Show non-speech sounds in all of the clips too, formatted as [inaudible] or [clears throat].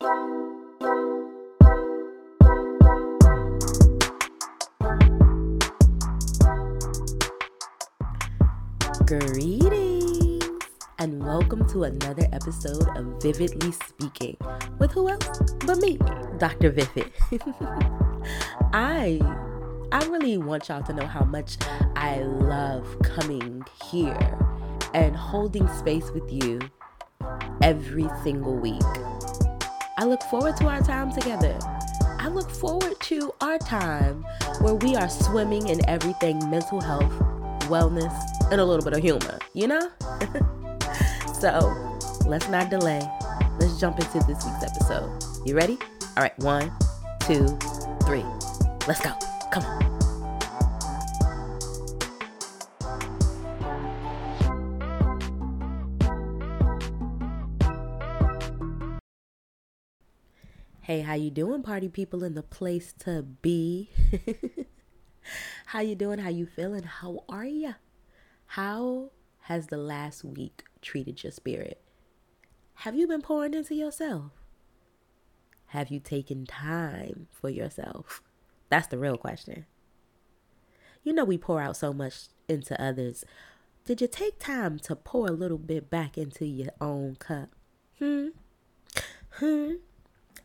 Greetings and welcome to another episode of Vividly Speaking with who else but me, Dr. Vivid. [laughs] I I really want y'all to know how much I love coming here and holding space with you every single week. I look forward to our time together. I look forward to our time where we are swimming in everything mental health, wellness, and a little bit of humor, you know? [laughs] so let's not delay. Let's jump into this week's episode. You ready? All right, one, two, three. Let's go. Come on. Hey, how you doing, party people in the place to be? [laughs] how you doing? How you feeling? How are ya? How has the last week treated your spirit? Have you been pouring into yourself? Have you taken time for yourself? That's the real question. You know, we pour out so much into others. Did you take time to pour a little bit back into your own cup? Hmm? Hmm?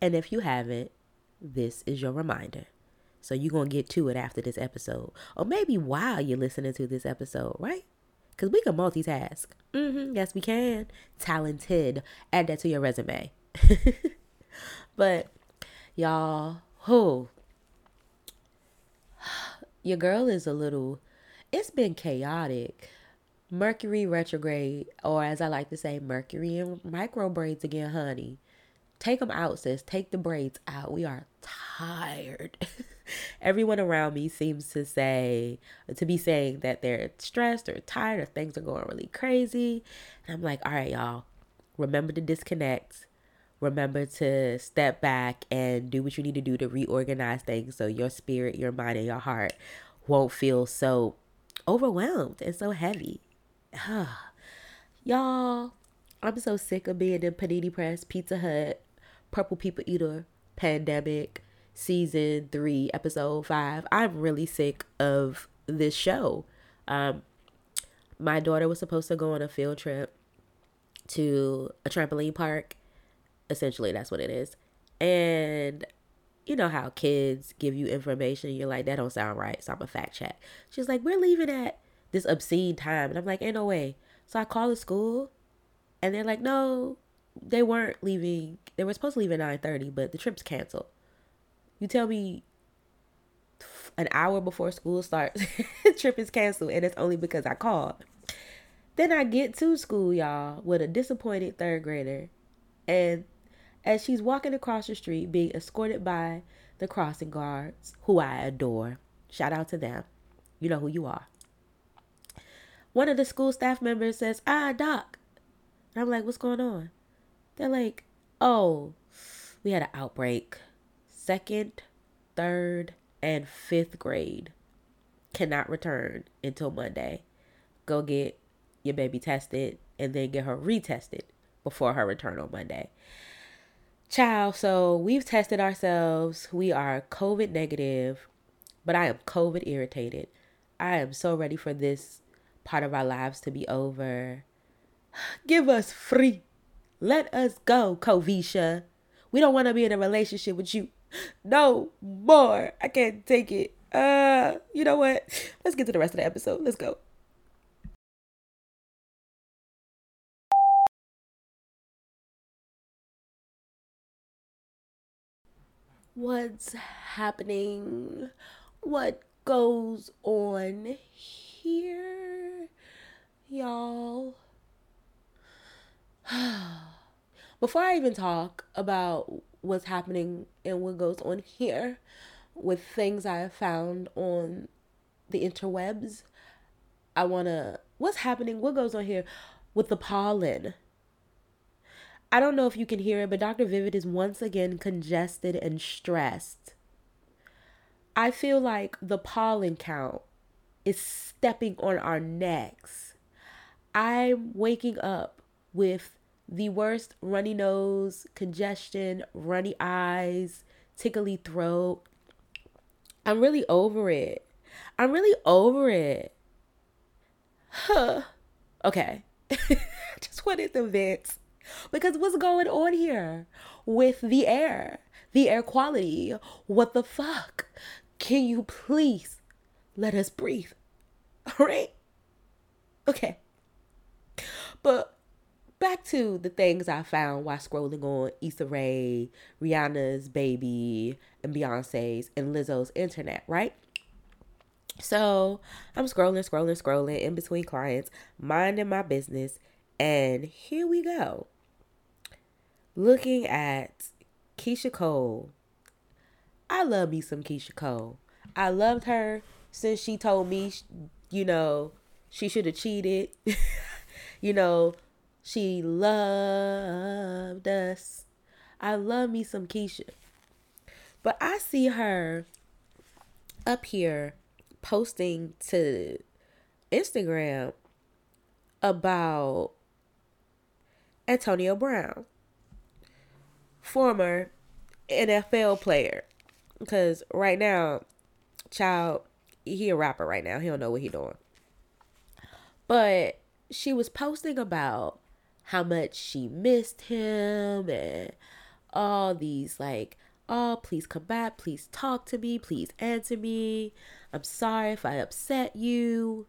And if you haven't, this is your reminder. So you're going to get to it after this episode. Or maybe while you're listening to this episode, right? Because we can multitask. Mm-hmm, yes, we can. Talented. Add that to your resume. [laughs] but y'all, who? [sighs] Your girl is a little, it's been chaotic. Mercury retrograde, or as I like to say, Mercury and micro braids again, honey. Take them out, sis. Take the braids out. We are tired. [laughs] Everyone around me seems to say, to be saying that they're stressed or tired or things are going really crazy. And I'm like, all right, y'all, remember to disconnect. Remember to step back and do what you need to do to reorganize things so your spirit, your mind, and your heart won't feel so overwhelmed and so heavy. [sighs] y'all, I'm so sick of being in Panini Press, Pizza Hut, Purple People Eater, Pandemic, season three, episode five. I'm really sick of this show. Um, my daughter was supposed to go on a field trip to a trampoline park. Essentially, that's what it is. And you know how kids give you information, you're like, that don't sound right. So I'm a fact check. She's like, we're leaving at this obscene time. And I'm like, ain't no way. So I call the school and they're like, no, they weren't leaving. They were supposed to leave at 9.30, but the trip's canceled. You tell me an hour before school starts, [laughs] trip is canceled, and it's only because I called. Then I get to school, y'all, with a disappointed third grader. And as she's walking across the street, being escorted by the crossing guards, who I adore, shout out to them. You know who you are. One of the school staff members says, Ah, Doc. And I'm like, What's going on? They're like, Oh, we had an outbreak second, third, and fifth grade cannot return until Monday. Go get your baby tested and then get her retested before her return on Monday. Child, so we've tested ourselves. We are COVID negative, but I am COVID irritated. I am so ready for this part of our lives to be over. [sighs] Give us free. Let us go, Covisha. We don't want to be in a relationship with you no more. I can't take it. Uh, you know what? Let's get to the rest of the episode. Let's go. What's happening? What goes on here, y'all? [sighs] Before I even talk about what's happening and what goes on here with things I have found on the interwebs. I want to, what's happening, what goes on here with the pollen. I don't know if you can hear it, but Dr. Vivid is once again congested and stressed. I feel like the pollen count is stepping on our necks. I'm waking up with the worst runny nose, congestion, runny eyes, tickly throat. I'm really over it. I'm really over it. Huh. Okay. [laughs] Just wanted to vent because what's going on here with the air, the air quality? What the fuck? Can you please let us breathe? All right? Okay. But back to the things I found while scrolling on Issa Rae, Rihanna's baby, and Beyonce's and Lizzo's internet, right? So I'm scrolling, scrolling, scrolling in between clients, minding my business, and here we go. Looking at Keyshia Cole. I love me some Keyshia Cole. I loved her since she told me, you know, she should have cheated. [laughs] you know, she loved us. I love me some Keyshia. But I see her up here posting to Instagram about Antonio Brown, former NFL player. Because right now, child, he a rapper right now. He don't know what he doing. But she was posting about how much she missed him and all these like, oh, please come back, please talk to me, please answer me. I'm sorry if I upset you.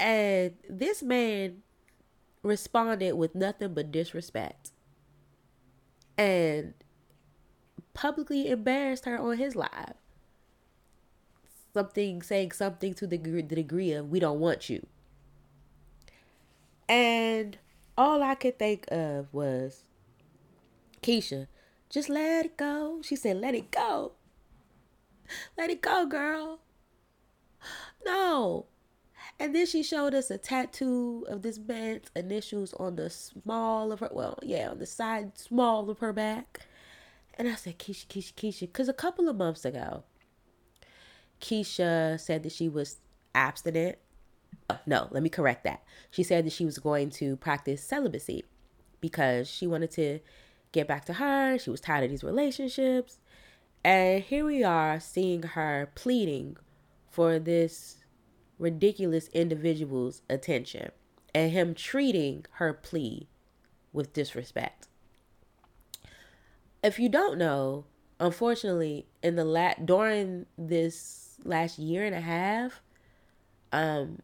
And this man responded with nothing but disrespect and publicly embarrassed her on his live. Something saying something to the, the degree of, we don't want you. And all I could think of was, Keyshia, just let it go. She said, let it go. Let it go, girl. No. And then she showed us a tattoo of this man's initials on the small of her, well, yeah, on the side small of her back. And I said, Keyshia, Keyshia, Keyshia. Because a couple of months ago, Keyshia said that she was abstinent. No, let me correct that. She said that she was going to practice celibacy because she wanted to get back to her. She was tired of these relationships. And here we are seeing her pleading for this ridiculous individual's attention and him treating her plea with disrespect. If you don't know, unfortunately, in the lat during this last year and a half, um,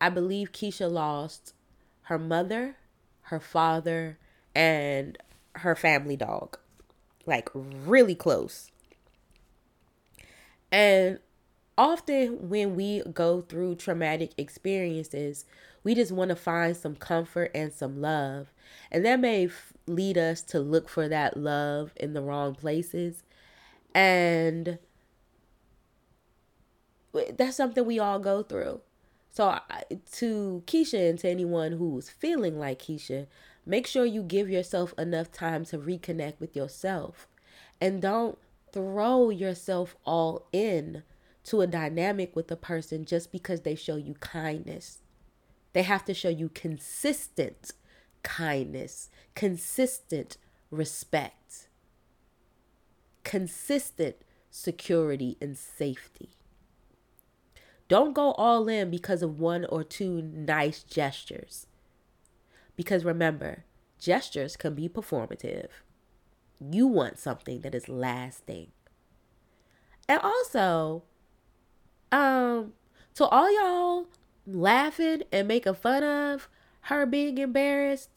I believe Keyshia lost her mother, her father, and her family dog. Like really close. And often when we go through traumatic experiences, we just want to find some comfort and some love. And that may f- lead us to look for that love in the wrong places. And that's something we all go through. So, to Keyshia and to anyone who's feeling like Keyshia, make sure you give yourself enough time to reconnect with yourself. And don't throw yourself all in to a dynamic with a person just because they show you kindness. They have to show you consistent kindness, consistent respect, consistent security and safety. Don't go all in because of one or two nice gestures. Because remember, gestures can be performative. You want something that is lasting. And also, um, to all y'all laughing and making fun of her being embarrassed,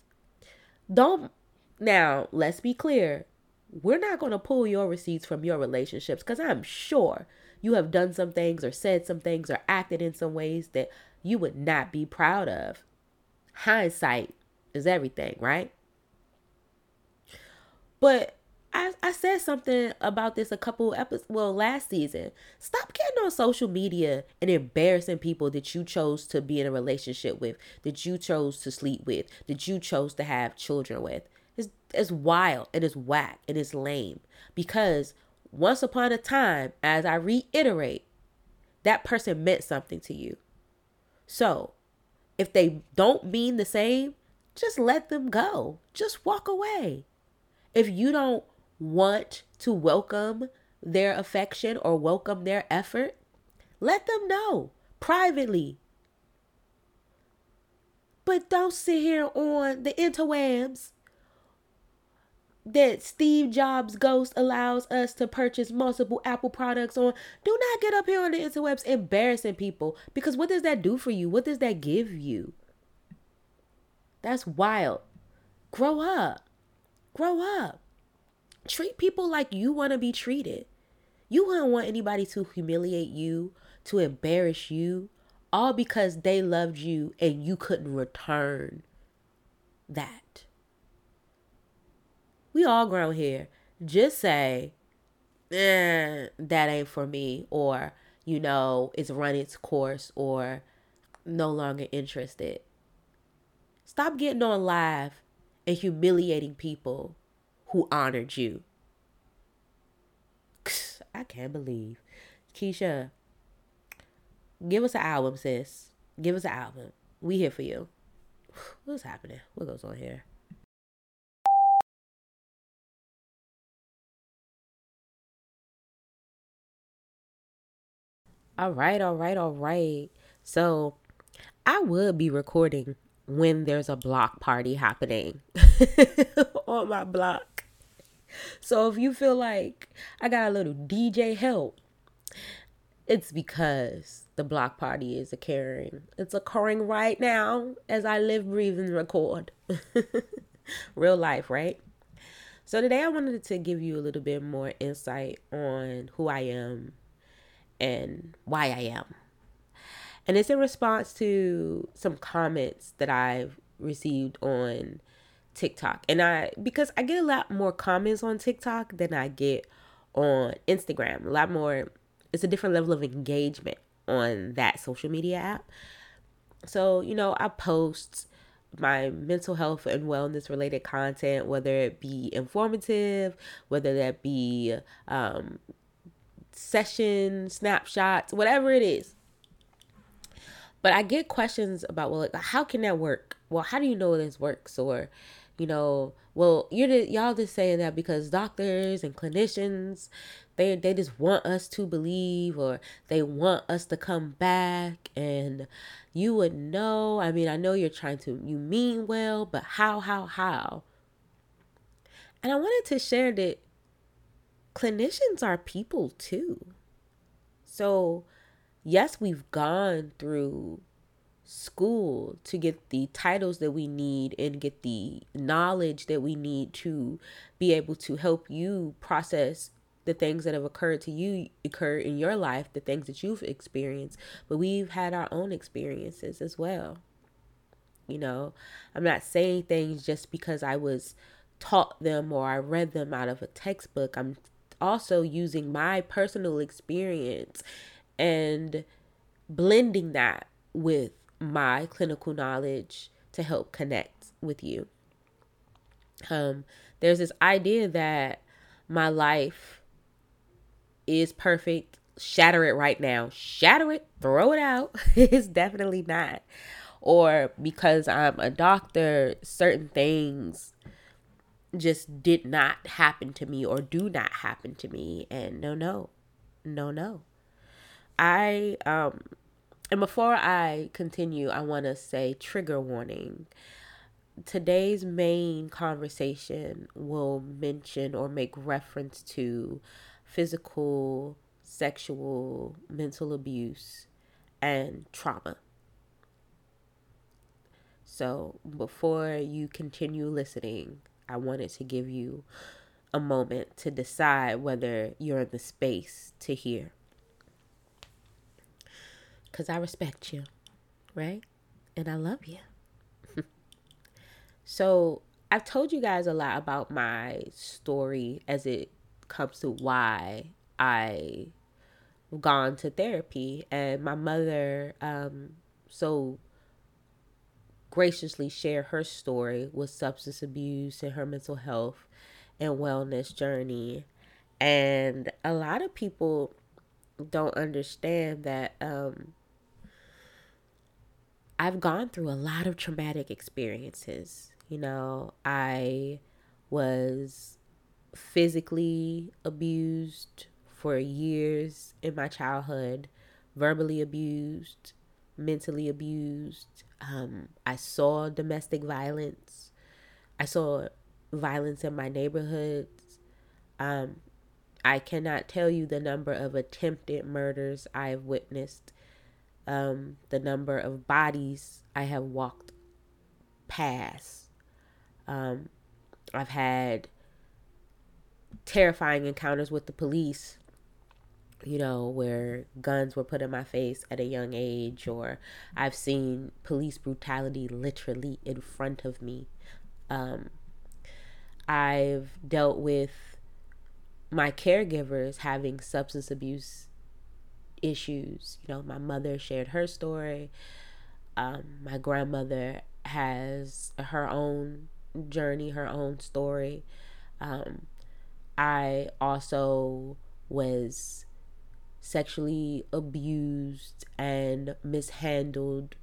don't now let's be clear. We're not going to pull your receipts from your relationships because I'm sure you have done some things or said some things or acted in some ways that you would not be proud of. Hindsight is everything, right? But I, I said something about this a couple episodes, well, last season. Stop getting on social media and embarrassing people that you chose to be in a relationship with, that you chose to sleep with, that you chose to have children with. It's, it's wild and it's whack and it's lame because once upon a time, as I reiterate, that person meant something to you. So if they don't mean the same, just let them go. Just walk away. If you don't want to welcome their affection or welcome their effort, let them know privately. But don't sit here on the interwebs that Steve Jobs ghost allows us to purchase multiple Apple products on. Do not get up here on the interwebs embarrassing people because what does that do for you? What does that give you? That's wild. Grow up. Grow up. Treat people like you want to be treated. You wouldn't want anybody to humiliate you, to embarrass you, all because they loved you and you couldn't return that. We all grown here. Just say, eh, that ain't for me, or, you know, it's run its course, or no longer interested. Stop getting on live and humiliating people who honored you. [sighs] I can't believe. Keyshia, give us an album, sis. Give us an album. We here for you. [sighs] What's happening? What goes on here? All right, all right, all right. So I would be recording when there's a block party happening [laughs] on my block. So if you feel like I got a little DJ help, it's because the block party is occurring. It's occurring right now as I live, breathe, and record. [laughs] Real life, right? So today I wanted to give you a little bit more insight on who I am and why I am. And it's in response to some comments that I've received on TikTok. And I because I get a lot more comments on TikTok than I get on Instagram. A lot more it's a different level of engagement on that social media app. So, you know, I post my mental health and wellness related content, whether it be informative, whether that be um, session snapshots, whatever it is. But I get questions about, well, like, how can that work? Well, how do you know this works? Or, you know, well, you're the, y'all just saying that because doctors and clinicians, they they just want us to believe or they want us to come back and you would know. I mean, I know you're trying to you mean well, but how how how? And I wanted to share that clinicians are people too. So, yes, we've gone through school to get the titles that we need and get the knowledge that we need to be able to help you process the things that have occurred to you occur in your life, the things that you've experienced, but we've had our own experiences as well. You know, I'm not saying things just because I was taught them or I read them out of a textbook. I'm also using my personal experience and blending that with my clinical knowledge to help connect with you. Um, there's this idea that my life is perfect. Shatter it right now. Shatter it, throw it out. [laughs] it's definitely not. Or because I'm a doctor, certain things just did not happen to me or do not happen to me. And no, no, no, no. I um and before I continue, I want to say trigger warning. Today's main conversation will mention or make reference to physical, sexual, mental abuse, and trauma. So, before you continue listening, I wanted to give you a moment to decide whether you're in the space to hear because I respect you, right? And I love you. [laughs] so, I've told you guys a lot about my story as it comes to why I gone to therapy and my mother um so graciously share her story with substance abuse and her mental health and wellness journey and a lot of people don't understand that um I've gone through a lot of traumatic experiences. You know, I was physically abused for years in my childhood, verbally abused, mentally abused. Um, I saw domestic violence. I saw violence in my neighborhoods. Um, I cannot tell you the number of attempted murders I have witnessed, um, the number of bodies I have walked past. Um, I've had terrifying encounters with the police, you know, where guns were put in my face at a young age, or I've seen police brutality literally in front of me. Um, I've dealt with my caregivers having substance abuse issues. You know, my mother shared her story. Um, my grandmother has her own journey, her own story. Um, I also was sexually abused and mishandled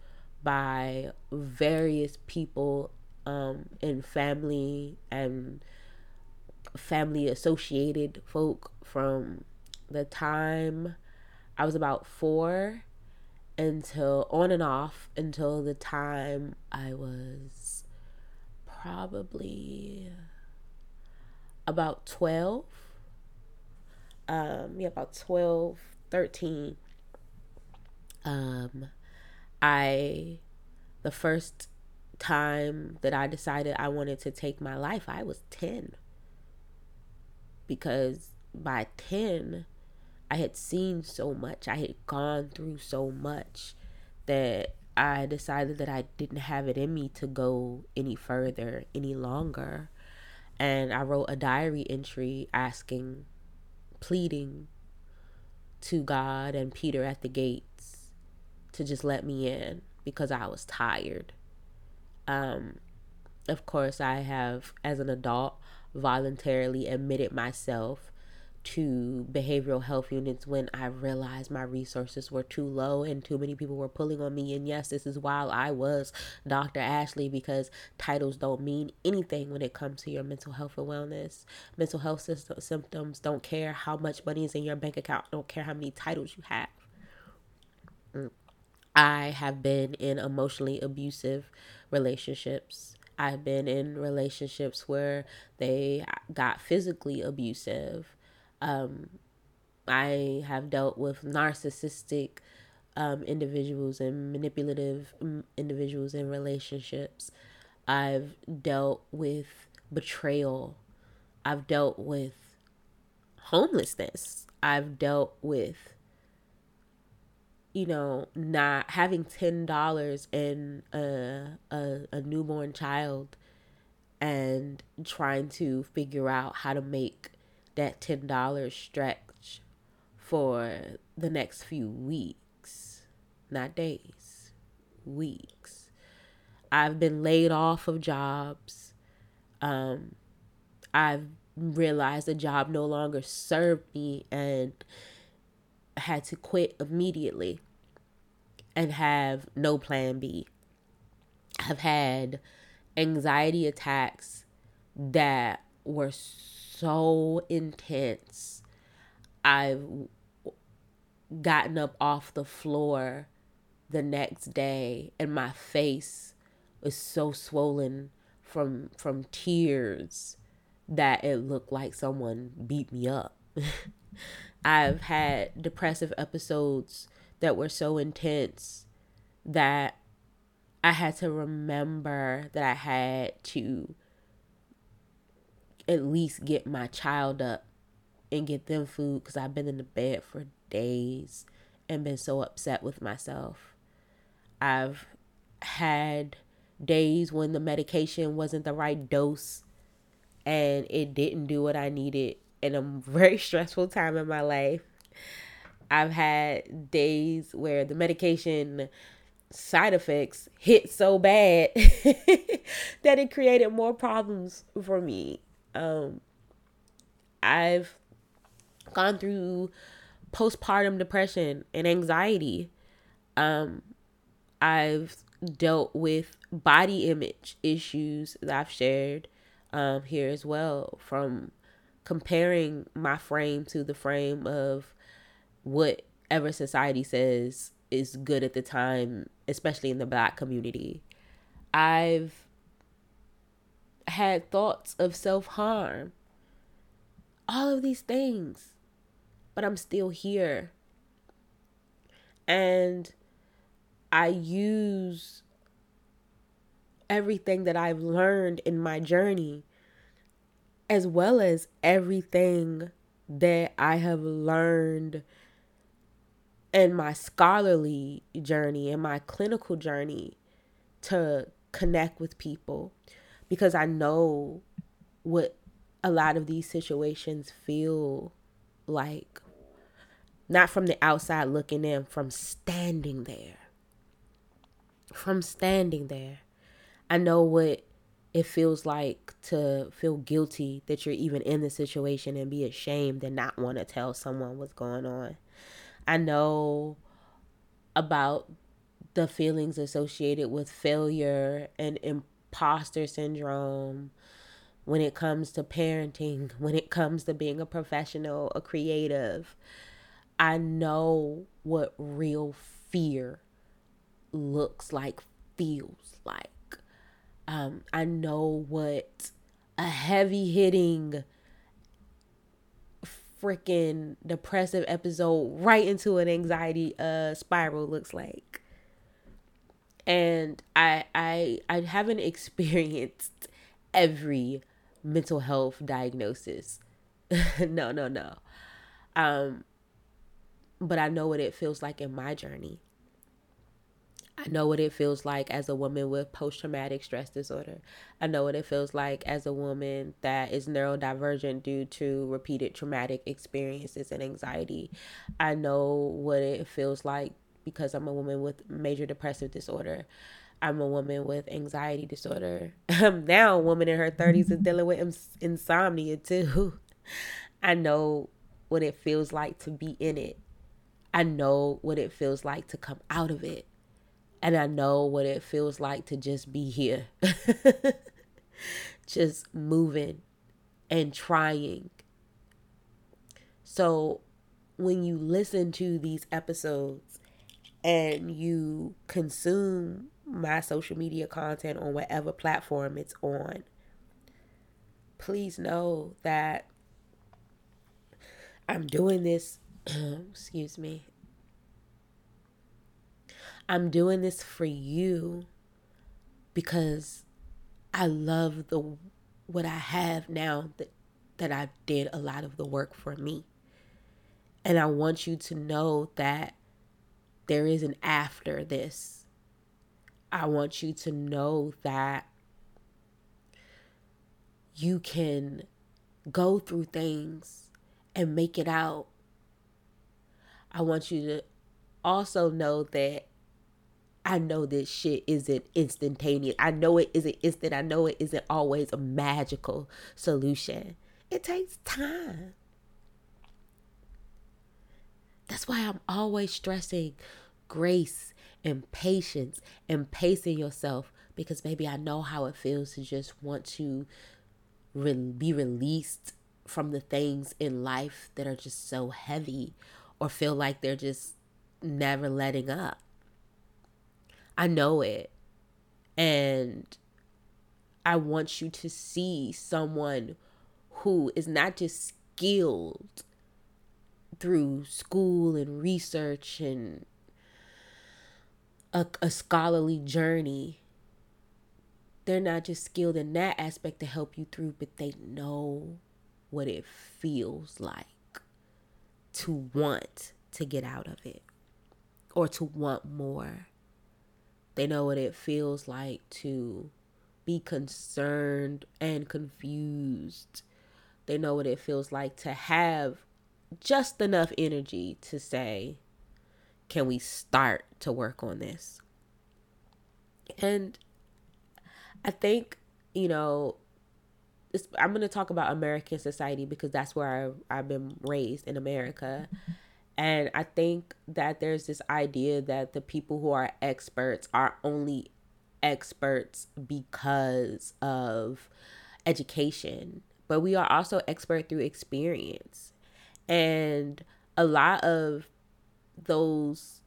by various people um, in family and family associated folk from the time I was about four until on and off until the time I was probably about 12 um yeah about 12 13 um i the first time that i decided i wanted to take my life i was 10 because by 10 i had seen so much. I had gone through so much that i decided that i didn't have it in me to go any further any longer. And I wrote a diary entry asking, pleading to God and Peter at the gates to just let me in because I was tired. Um, of course, I have, as an adult, voluntarily admitted myself to behavioral health units when I realized my resources were too low and too many people were pulling on me. And yes, this is while I was Dr. Ashley because titles don't mean anything when it comes to your mental health and wellness. Mental health system, symptoms don't care how much money is in your bank account, don't care how many titles you have. Mm. I have been in emotionally abusive relationships. I've been in relationships where they got physically abusive. Um, I have dealt with narcissistic um, individuals and manipulative mm, individuals in relationships. I've dealt with betrayal. I've dealt with homelessness. I've dealt with, you know, not having ten dollars in a, a a newborn child, and trying to figure out how to make that $10 stretch for the next few weeks, not days, weeks. I've been laid off of jobs. Um, I've realized the job no longer served me and had to quit immediately and have no plan B. I've had anxiety attacks that were so intense. I've gotten up off the floor the next day and my face was so swollen from from tears that it looked like someone beat me up. [laughs] I've had depressive episodes that were so intense that I had to remember that I had to at least get my child up and get them food because I've been in the bed for days and been so upset with myself. I've had days when the medication wasn't the right dose and it didn't do what I needed in a [laughs] very stressful time in my life. I've had days where the medication side effects hit so bad [laughs] that it created more problems for me um, I've gone through postpartum depression and anxiety. Um, I've dealt with body image issues that I've shared um, here as well from comparing my frame to the frame of whatever society says is good at the time, especially in the black community. I've had thoughts of self harm, all of these things, but I'm still here. And I use everything that I've learned in my journey, as well as everything that I have learned in my scholarly journey and my clinical journey to connect with people because I know what a lot of these situations feel like. Not from the outside looking in from standing there. From standing there. I know what it feels like to feel guilty that you're even in the situation and be ashamed and not want to tell someone what's going on. I know about the feelings associated with failure and imposter syndrome when it comes to parenting, [laughs] when it comes to being a professional, a creative. I know what real fear looks like, feels like. Um, I know what a heavy hitting, freaking depressive episode right into an anxiety uh spiral looks like. And I I I haven't [laughs] experienced every mental health diagnosis. [laughs] no, no, no. Um but I know what it feels like in my journey. I know what it feels like as a woman with post traumatic stress disorder. I know what it feels like as a woman that is neurodivergent due to repeated traumatic experiences and anxiety. I know what it feels like because I'm a woman with major depressive disorder. I'm a woman with anxiety disorder. [laughs] I'm now a woman in her 30s is dealing with insomnia too. [laughs] I know what it feels like to be in it. I know what it feels like to come out of it and I know what it feels like to just be here, [laughs] just moving and trying. So, when you listen to these episodes and you consume my social media content on whatever platform it's on, please know that I'm doing this. [clears throat] excuse me. I'm doing this for you because I love the what I have now that that I did a lot of the work for me. And I want you to know that there is an after this. I want you to know that you can go through things and make it out. I want you to also know that I know this shit isn't instantaneous. I know it isn't instant. I know it isn't always a magical solution. It takes time. That's why I'm always stressing grace and patience and pacing yourself because maybe I know how it feels to just want to re- be released from the things in life that are just so heavy or feel like they're just never letting up. I know it. And I want you to see someone who is not just skilled through school and research and a, a scholarly journey. They're not just skilled in that aspect to help you through, but they know what it feels like to want to get out of it or to want more. They know what it feels like to be concerned and confused. They know what it feels like to have just enough energy to say, can we start to work on this? And I think, you know, I'm going to talk about American society because that's where I, I've been raised in America. And I think that there's this idea that the people who are experts are only experts because of education, but we are also expert through experience. And a lot of those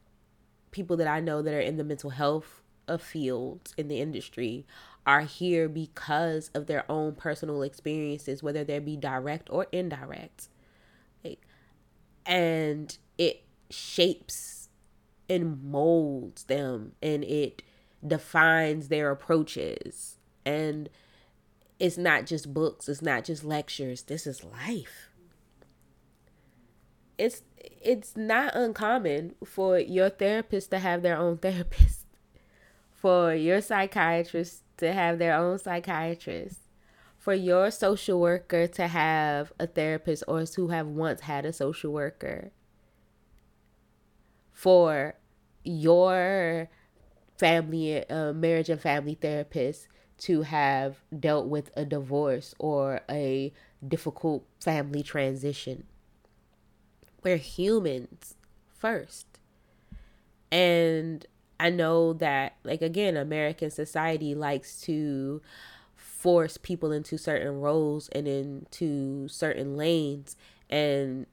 people that I know that are in the mental health of fields in the industry are here because of their own personal experiences, whether they be direct or indirect. Like, and it shapes and molds them and it defines their approaches. And it's not just books, it's not just lectures, this is life. It's it's not uncommon for your therapist to have their own [laughs] therapist, for your psychiatrist to have their own psychiatrist, for your social worker to have a therapist or to have once had a social worker, for your family, uh, marriage and family therapist to have dealt with a divorce or a difficult family transition. We're humans first. And I know that, like, again, American society likes to force people into certain roles and into certain lanes and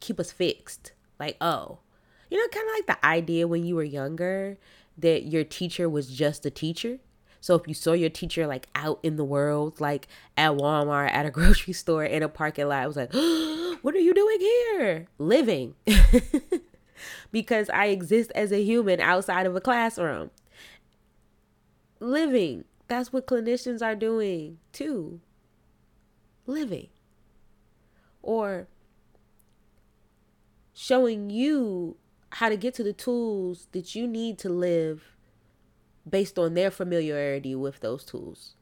keep us fixed. Like, oh, you know, kind of like the idea when you were younger that your teacher was just a teacher. So if you saw your teacher like out in the world, like at Walmart, at a [laughs] grocery store, in a parking lot, I was like, [gasps] what are you doing here? Living. [laughs] because I exist as a human outside of a classroom. Living. That's what clinicians are doing too. Living. Or showing you how to get to the tools that you need to live based on their familiarity with those tools,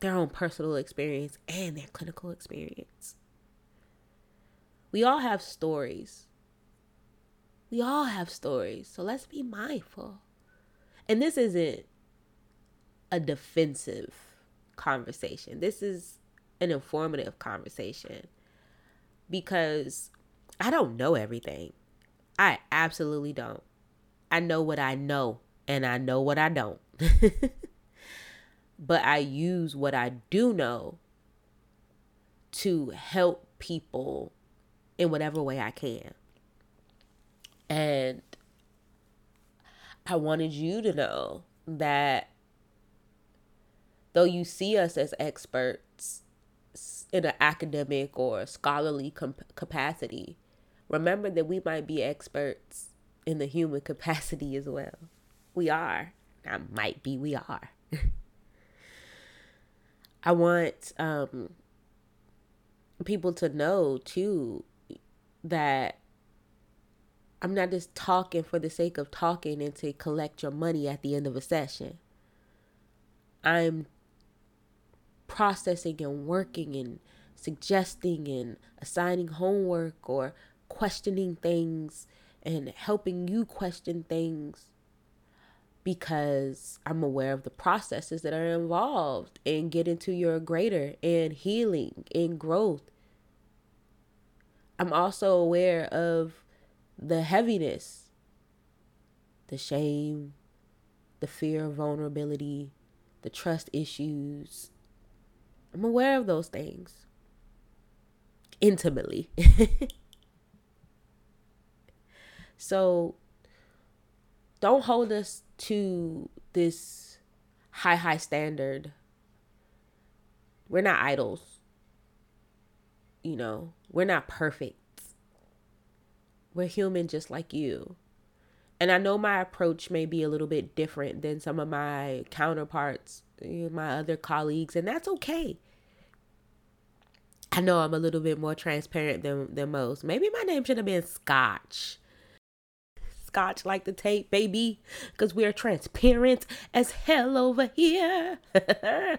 their own personal experience, and their clinical experience. We all have stories. We all have stories. So let's be mindful. And this isn't a defensive conversation, this is an informative conversation because I don't know everything. I absolutely don't. I know what I know and I know what I don't. [laughs] but I use what I do know to help people in whatever way I can. And I wanted you to know that though you see us as experts in an academic or scholarly capacity, remember that we might be experts in the human [laughs] capacity as well. We are. I might be, we are. [laughs] I want um, people to know too that I'm not just talking for the sake of talking and to collect your money at the end of a session. I'm processing and working and suggesting and assigning homework or questioning things and helping you question things because I'm aware of the processes that are involved in getting to your greater and healing and growth. I'm also aware of the heaviness, the shame, the fear of vulnerability, the trust issues. I'm aware of those things intimately. [laughs] So don't hold us to this high, high standard. We're not idols. You know, we're not perfect. We're human just like you. And I know my approach may be a little bit different than some of my counterparts, eh, my other colleagues, and that's okay. I know I'm a little bit more transparent than, than most. Maybe my name should have been Scotch scotch like the tape, baby, because we're transparent as hell over here. [laughs]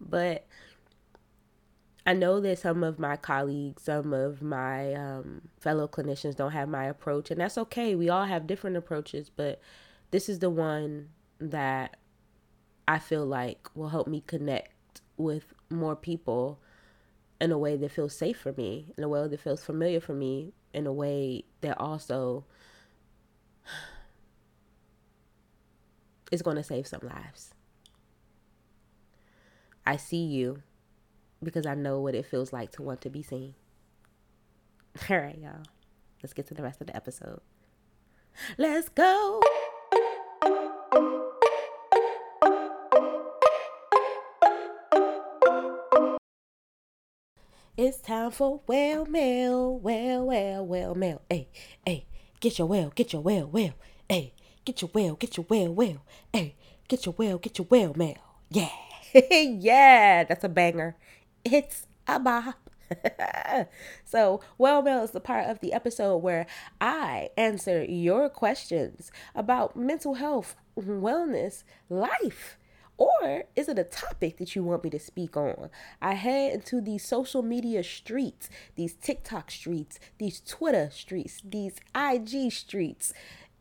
but I know that some of my colleagues, some of my um, fellow clinicians don't have my approach, and that's okay. We all have different approaches, but this is the one that I feel like will help me connect with more people in a way that feels safe for me, in a way that feels familiar for me, in a way that also is going to save some lives. I see you because I know what it feels like to want to be seen. [laughs] All right, y'all. Let's get to the rest of the episode. Let's go. It's time for well mail, well, well, well mail. Hey, hey, get your well, get your well, well. Hey, get your well, get your well, well. Hey, get your well, get your well mail. Yeah, [laughs] yeah, that's a banger. It's a bop. [laughs] so, Well Mail is the part of the episode where I answer your questions about mental health, wellness, life or is it a topic that you want me to speak on? I head into these social media streets, these TikTok streets, these Twitter streets, these IG streets,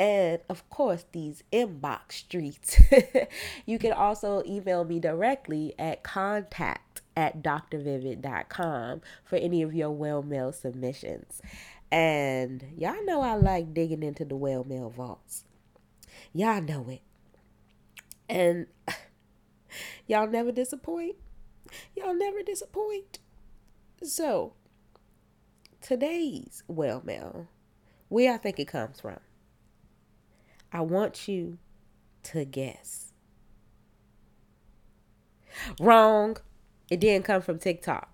and of course, these inbox streets. [laughs] you can also email me directly at contact at drvivid.com for any of your well mail submissions. And y'all know I like digging into the well mail vaults. Y'all know it. And [laughs] Y'all never disappoint. Y'all never disappoint. So, today's well mail, where I think it comes from, I want you to guess. Wrong. It didn't come from TikTok.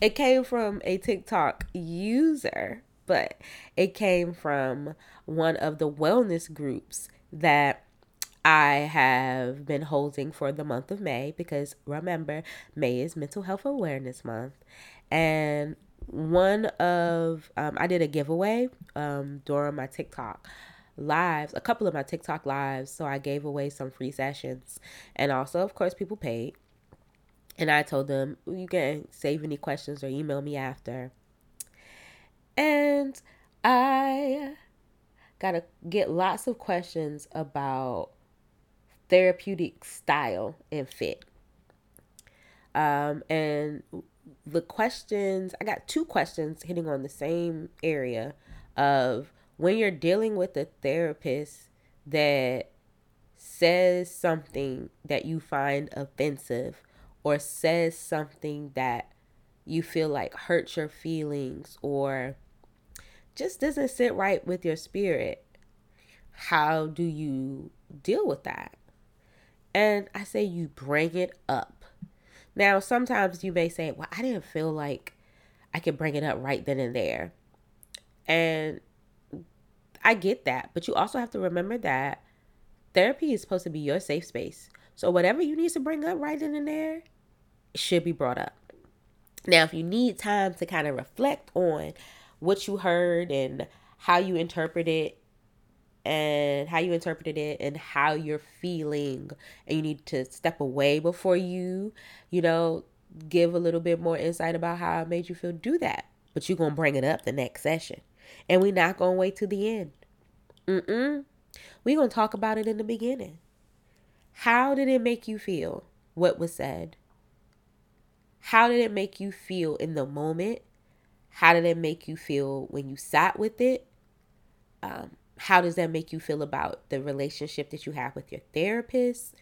It came from a TikTok user, but it came from one of the wellness groups that I have been holding for the month of May because remember, May is Mental Health Awareness Month. And one of, um, I did a giveaway um, during my TikTok lives, a couple of my TikTok lives. So I gave away some free sessions. And also, of course, people paid. And I told them, you can save any questions or email me after. And I got to get lots of questions about therapeutic style and fit. Um, and the questions, I got two questions hitting on the same area of when you're dealing with a therapist that says something that you find offensive or says something that you feel like hurts your feelings or just doesn't sit right with your spirit, how do you deal with that? And I say you bring it up. Now, sometimes you may say, well, I didn't feel like I could bring it up right then and there. And I get that. But you also have to remember that therapy is supposed to be your safe space. So whatever you need to bring up right then and there should be brought up. Now, if you need time to kind of reflect on what you heard and how you interpret it and how you interpreted it and how you're feeling and you need to step away before you you know give a little bit more insight about how it made you feel do that but you're gonna bring it up the next session and we're not gonna wait to the end mm-mm we're gonna talk about it in the beginning how did it make you feel what was said how did it make you feel in the moment how did it make you feel when you sat with it um, how does that make you feel about the relationship that you have with your therapist?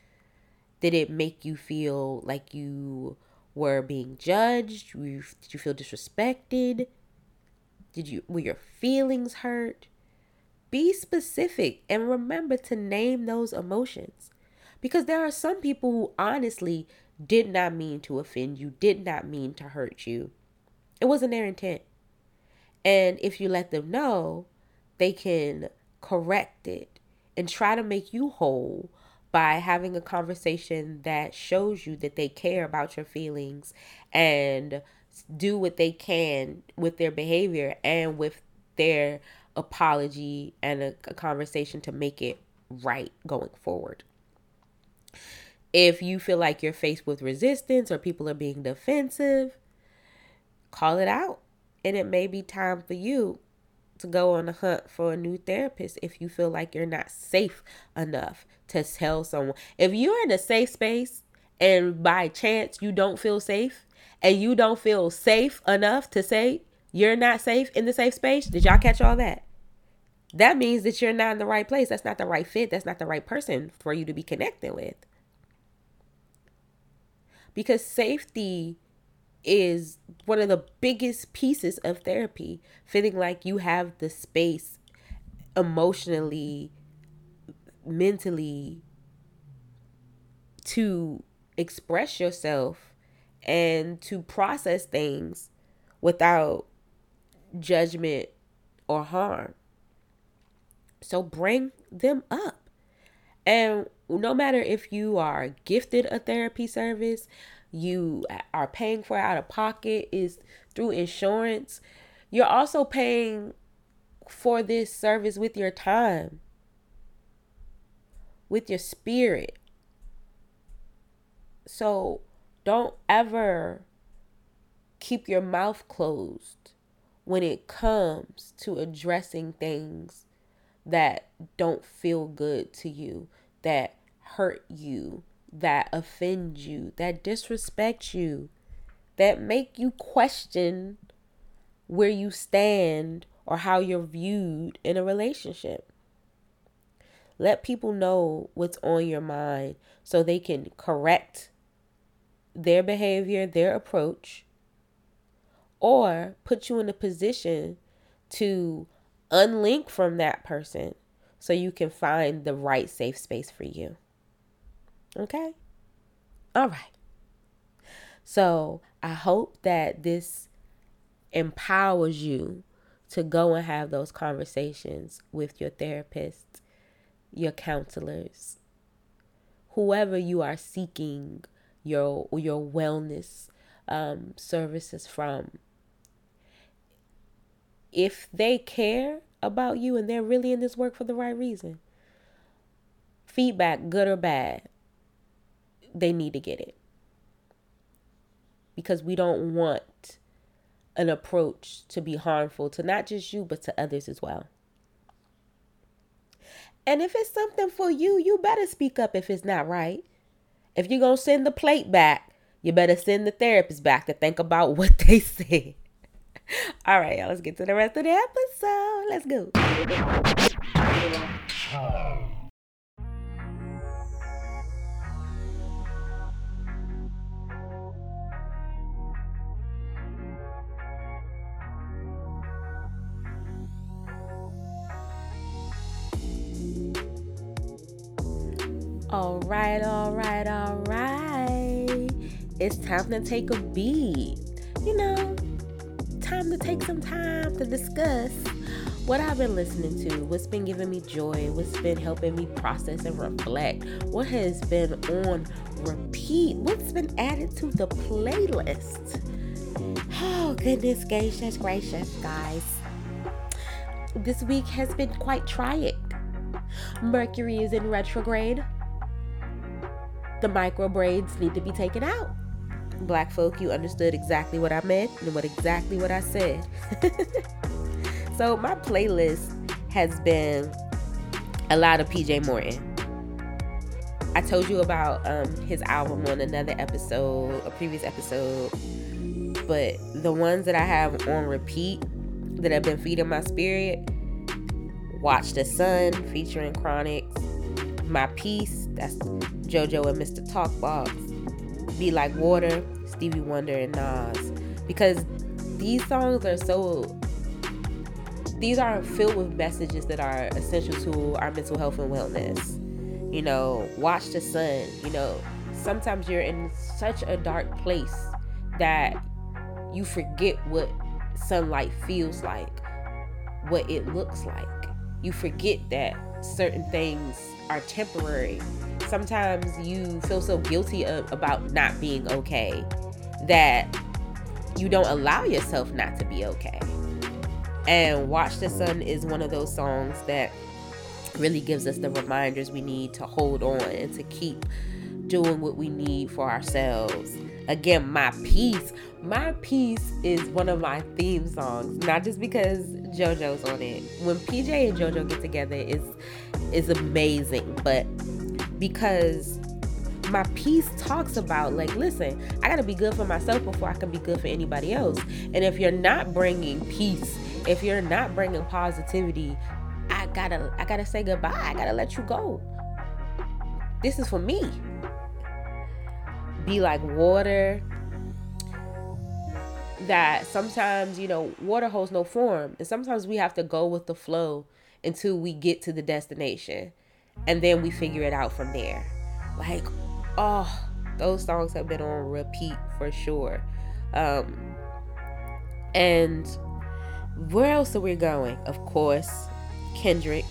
Did it make you feel like you were being judged? Did you feel disrespected? Did you were your feelings hurt? Be specific and remember to name those emotions. Because there are some people who honestly did not mean to offend you, did not mean to hurt you. It wasn't their intent. And if you let them know, they can correct it and try to make you whole by having a conversation that shows you that they care about your feelings and do what they can with their behavior and with their apology and a, a, conversation to make it right going forward. If you feel like you're faced with resistance or people are being defensive, call it out. And it may be time for you to go on a hunt for a new therapist if you feel like you're not safe enough to tell someone. If you're in a safe space and by chance you don't feel safe and you don't feel safe enough to say you're not safe in the safe space, did y'all catch all that? That means that you're not in the right place. That's not the right fit. That's not the right person for you to be connecting with. Because safety is one of the biggest pieces of therapy. Feeling like you have the space emotionally, mentally to express yourself and to process things without judgment or harm. So bring them up. And no matter if you are gifted a therapy service, you are paying for out of pocket, is through insurance, you're also paying for this service with your time, with your spirit. So don't ever keep your mouth closed when it comes to addressing things that don't feel good to you, that hurt you, that offend you, that disrespect you, that make you question where you stand or how you're viewed in a relationship. Let people know what's on your mind so they can correct their behavior, their approach, or put you in a position to unlink from that person so you can find the right safe space for you. Okay? All right. So I hope that this empowers you to go and have those conversations with your therapist, your counselors, whoever you are seeking your your wellness um, services from. If they care about you and they're really in this work for the right reason, feedback, good or bad, they need to get it. Because we don't want an approach to be harmful to not just you, but to others as well. And if it's something for you, you better speak up if it's not right. If you're going to send the plate back, you better send the therapist back to think about [laughs] what they said. All right, y'all, let's get to the rest of the episode. Let's go. Oh. All right, all right, all right. It's time to take a beat. You know, time to take some time to discuss what I've been listening to, what's been giving me joy, what's been helping me process and reflect, what has been on repeat, what's been added to the playlist. Oh, goodness gracious, gracious, guys. This week has been quite trying. Mercury is in retrograde the micro braids need to be taken out. Black folk, you understood exactly what I meant and what exactly what I said. [laughs] so my playlist has been a lot of PJ Morton. I told you about um, his album on another episode, a previous episode, but the ones that I have on repeat that have been feeding my spirit, Watch the Sun featuring Chronixx, My Peace, that's JoJo and Mr. Talkbox, Be Like Water, Stevie Wonder and Nas. Because these songs are so these are filled with messages that are essential to our mental health and wellness. You know, watch the sun. You know, sometimes you're in such a dark place that you forget what sunlight feels like, what it looks like. You forget that certain things are temporary sometimes you feel so guilty of, about not being okay that you don't allow yourself not to be okay. And Watch the Sun is one of those songs that really gives us the reminders we need to hold on and to keep doing what we need for ourselves. Again, My Peace. My Peace is one of my theme songs, not just because JoJo's on it. When PJ and JoJo get together, it's, it's amazing, but because my peace talks about like listen i gotta be good for myself before i can be good for anybody else. And if you're not bringing peace if you're not bringing positivity i gotta i gotta say goodbye. I gotta let you go. This is for me. Be like water that sometimes you know water holds no form. And sometimes we have to go with the flow until we get to the destination. And then we figure it out from there. Like oh those songs have been on repeat for sure. Um and where else are we going? Of course kendrick.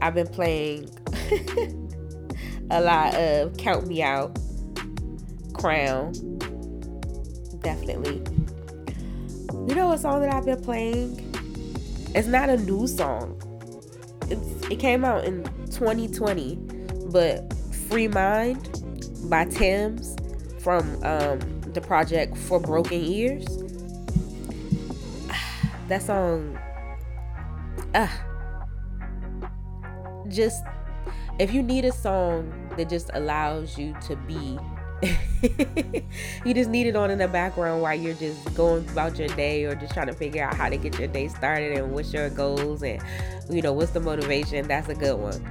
I've been playing [laughs] a lot of count me out crown definitely you know a song that i've been playing it's not a new song it's, it came out in 2020 but free mind by Tems from um, the project For Broken Ears. [sighs] That song, uh, just if you need a song that just allows you to be [laughs] you just need it on in the background while you're just going about your day or just trying to figure out how to get your day started and what's your goals and you know what's the motivation that's a good one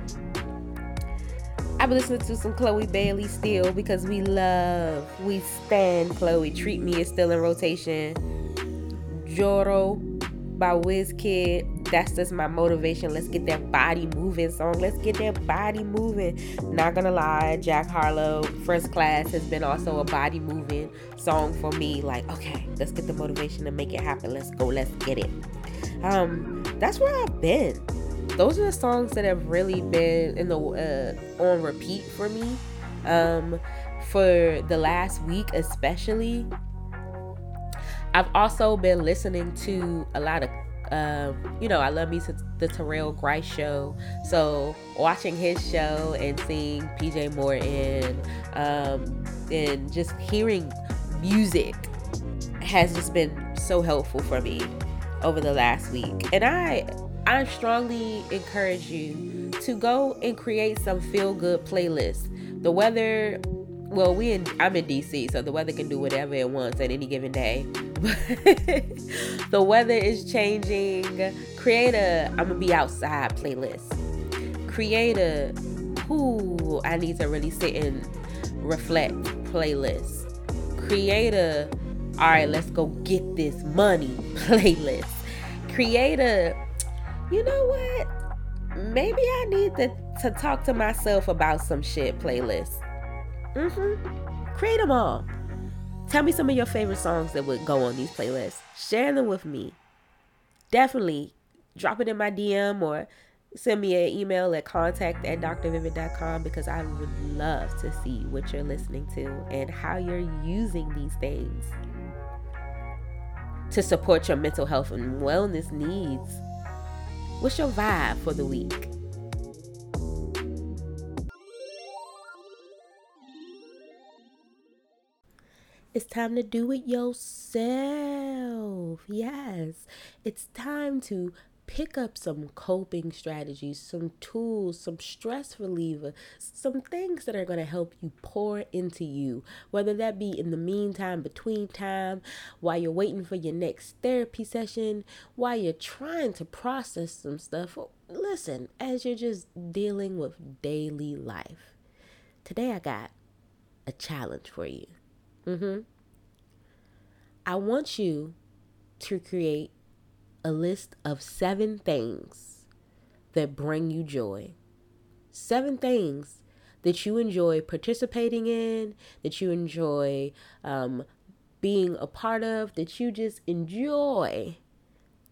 I've been listening to some Chloe Bailey still because we love, we stand Chloe. Treat Me is still in rotation. Joro by Wizkid. That's just my motivation. Let's get that body moving song. Let's get that body moving. Not gonna lie, Jack Harlow, First Class has been also a body moving song for me. Like, okay, let's get the motivation to make it happen. Let's go, let's get it. Um, that's where I've been those are the songs that have really been in the uh, on repeat for me um, for the last week especially i've also been listening to a lot of uh, you know, I love me to the Terrell Grice show. So watching his show and seeing PJ Morton um, and just hearing music has just been so helpful for me over the last week. And I I strongly encourage you to go and create some feel good playlists. The weather, well, we in I'm in DC, so the weather can do whatever it wants at any given day. [laughs] the weather is changing. Create a I'm gonna be outside playlist. Create a who I need to really sit and reflect playlist. Create a all right, let's go get this money [laughs] playlist. Create a you know what? Maybe I need to, to talk to myself about some shit playlist. Mm-hmm. Create them all. Tell me some of your favorite songs that would go on these playlists. Share them with me. Definitely drop it in my DM or send me an email at contact at drvivid.com because I would love to see what you're listening to and how you're using these things to support your mental health and wellness needs. What's your vibe for the week? It's time to do it yourself. Yes, it's time to pick up some coping strategies, some tools, some stress reliever, some things that are going to help you pour into you, whether that be in the meantime, between time, while you're waiting for your next therapy session, while you're trying to process some stuff. Listen, as you're just dealing with daily life. Today I got a challenge for you. Mhm. I want you to create a list of seven things that bring you joy. Seven things that you enjoy participating in, that you enjoy um, being a part of, that you just enjoy.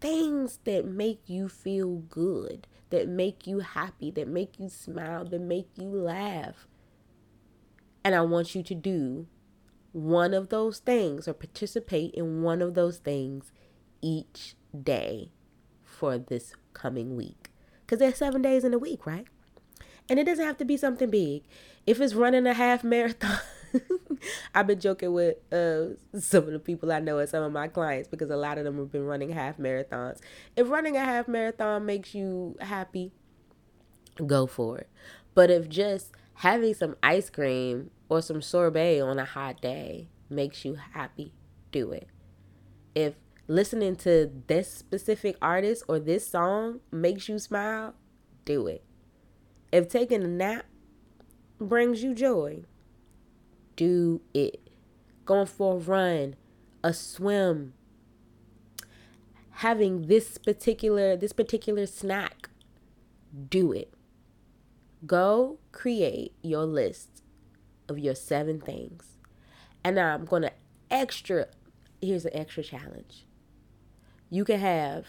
Things that make you feel good, that make you happy, that make you smile, that make you laugh. And I want you to do one of those things or participate in one of those things each day for this coming week. Because there's seven days in a week, right? And it doesn't have to be something big. If it's running a half marathon, [laughs] I've been joking with uh, some of the people I know and some of my clients because a lot of them have been running half marathons. If running a half marathon makes you happy, go for it. But if just having some ice cream or some sorbet on a hot day makes you happy, do it. If listening to this specific artist or this song makes you smile, do it. If taking a nap brings you joy, do it. Going for a run, a swim, having this particular this particular snack, do it. Go create your list of your seven things. And I'm going to extra here's an extra challenge. You can have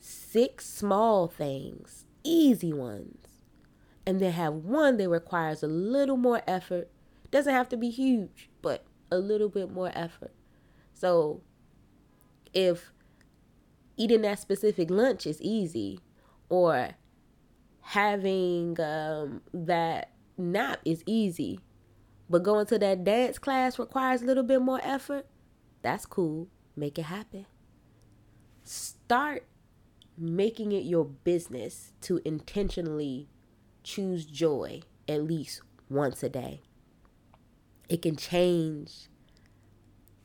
six small things, easy ones, and then have one that requires a little more effort. Doesn't have to be huge, but a little bit more effort. So if eating that specific lunch is easy, or having um, that nap is easy, but going to that dance class requires a little bit more effort, that's cool. Make it happen. Start making it your business to intentionally choose joy at least once a day. It can change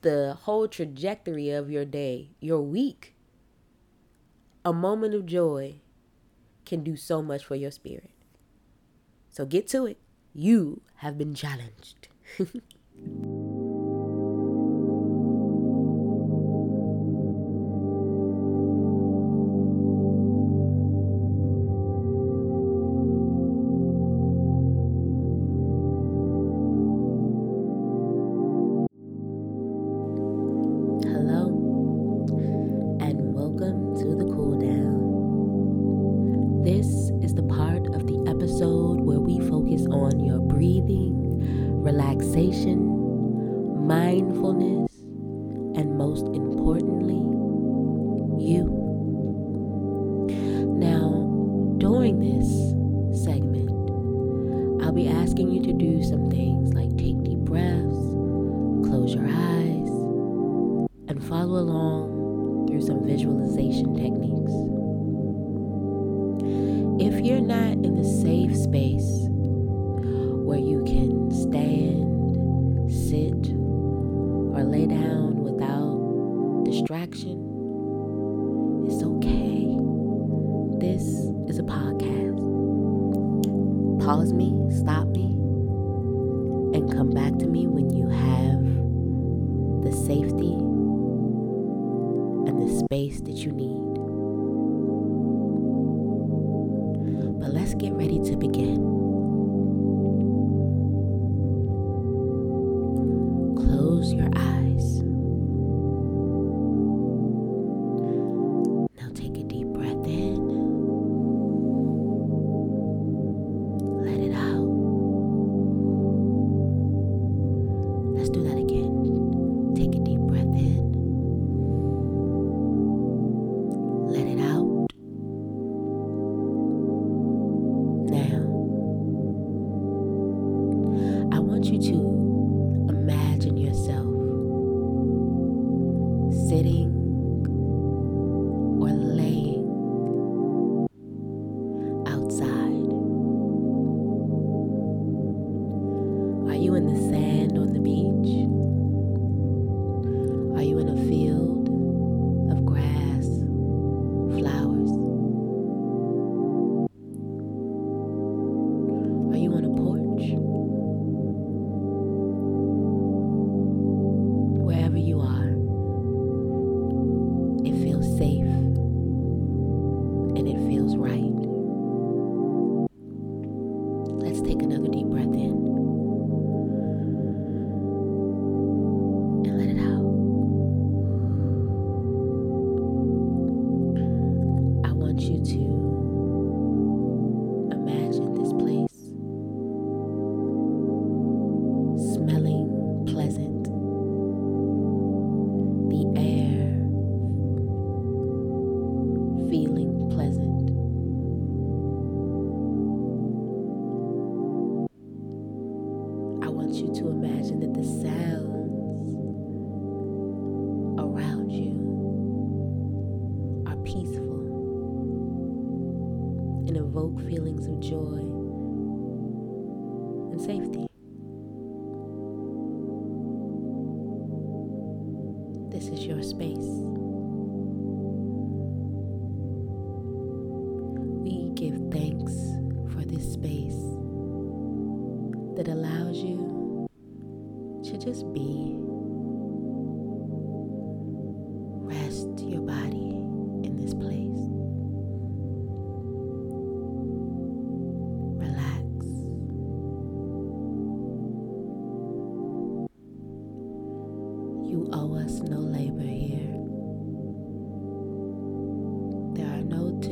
the whole trajectory of your day, your week. A moment of joy can do so much for your spirit. So get to it. You have been challenged. [laughs] do some things like take deep breaths, close your eyes, and follow along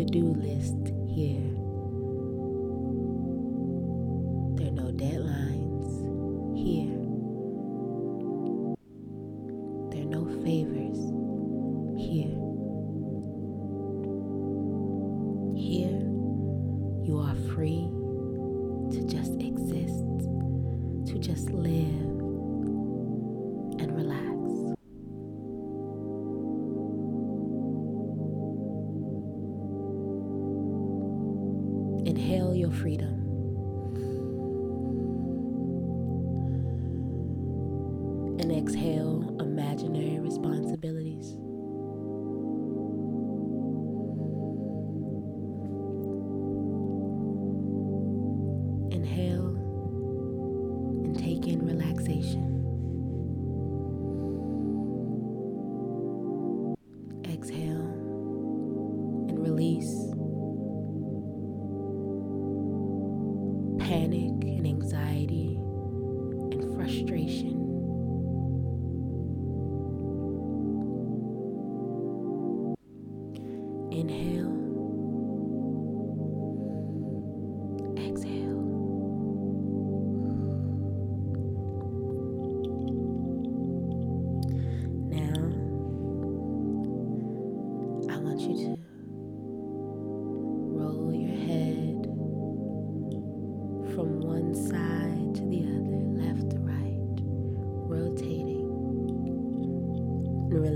do list here.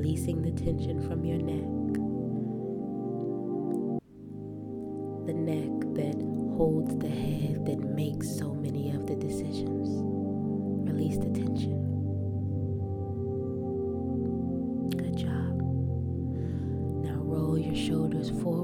Releasing the tension from your neck. The neck that holds the head that makes so many of the decisions. Release the tension. Good job. Now roll your shoulders forward.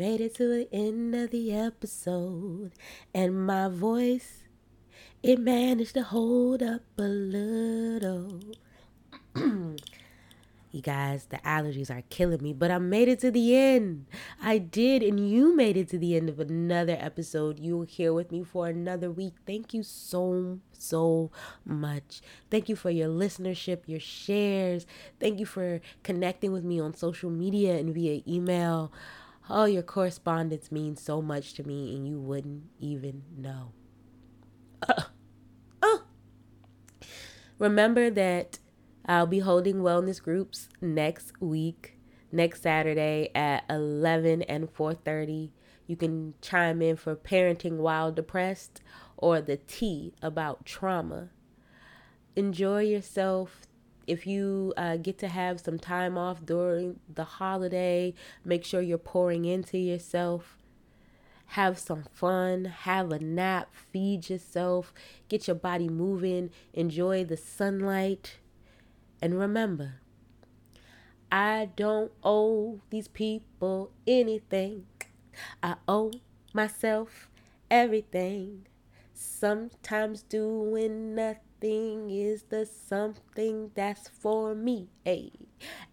Made it to the end of the episode, and my voice it managed to hold up a little. [clears throat] you guys, the allergies are killing me, but I made it to the end. I did, and you made it to the end of another episode. You were here with me for another week. Thank you so, so much. Thank you for your listenership, your shares. Thank you for connecting with me on social media and via email. Oh, your correspondence means so much to me, and you wouldn't even know. Uh, uh. Remember that I'll be holding wellness groups next week, next Saturday at 11 and 4:30. You can chime in for parenting while depressed or the tea about trauma. Enjoy yourself. If you uh, get to have some time off during the holiday, make sure you're pouring into yourself. Have some fun, have a nap, feed yourself, get your body moving, enjoy the sunlight. And remember, I don't owe these people anything. I owe myself everything. Sometimes doing nothing is the something that's for me, hey.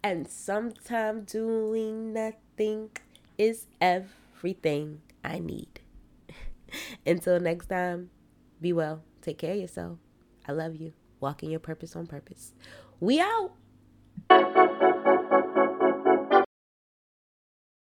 And sometimes doing nothing is everything I need. [laughs] Until next time, be well. Take care of yourself. I love you. Walk in your purpose on purpose. We out.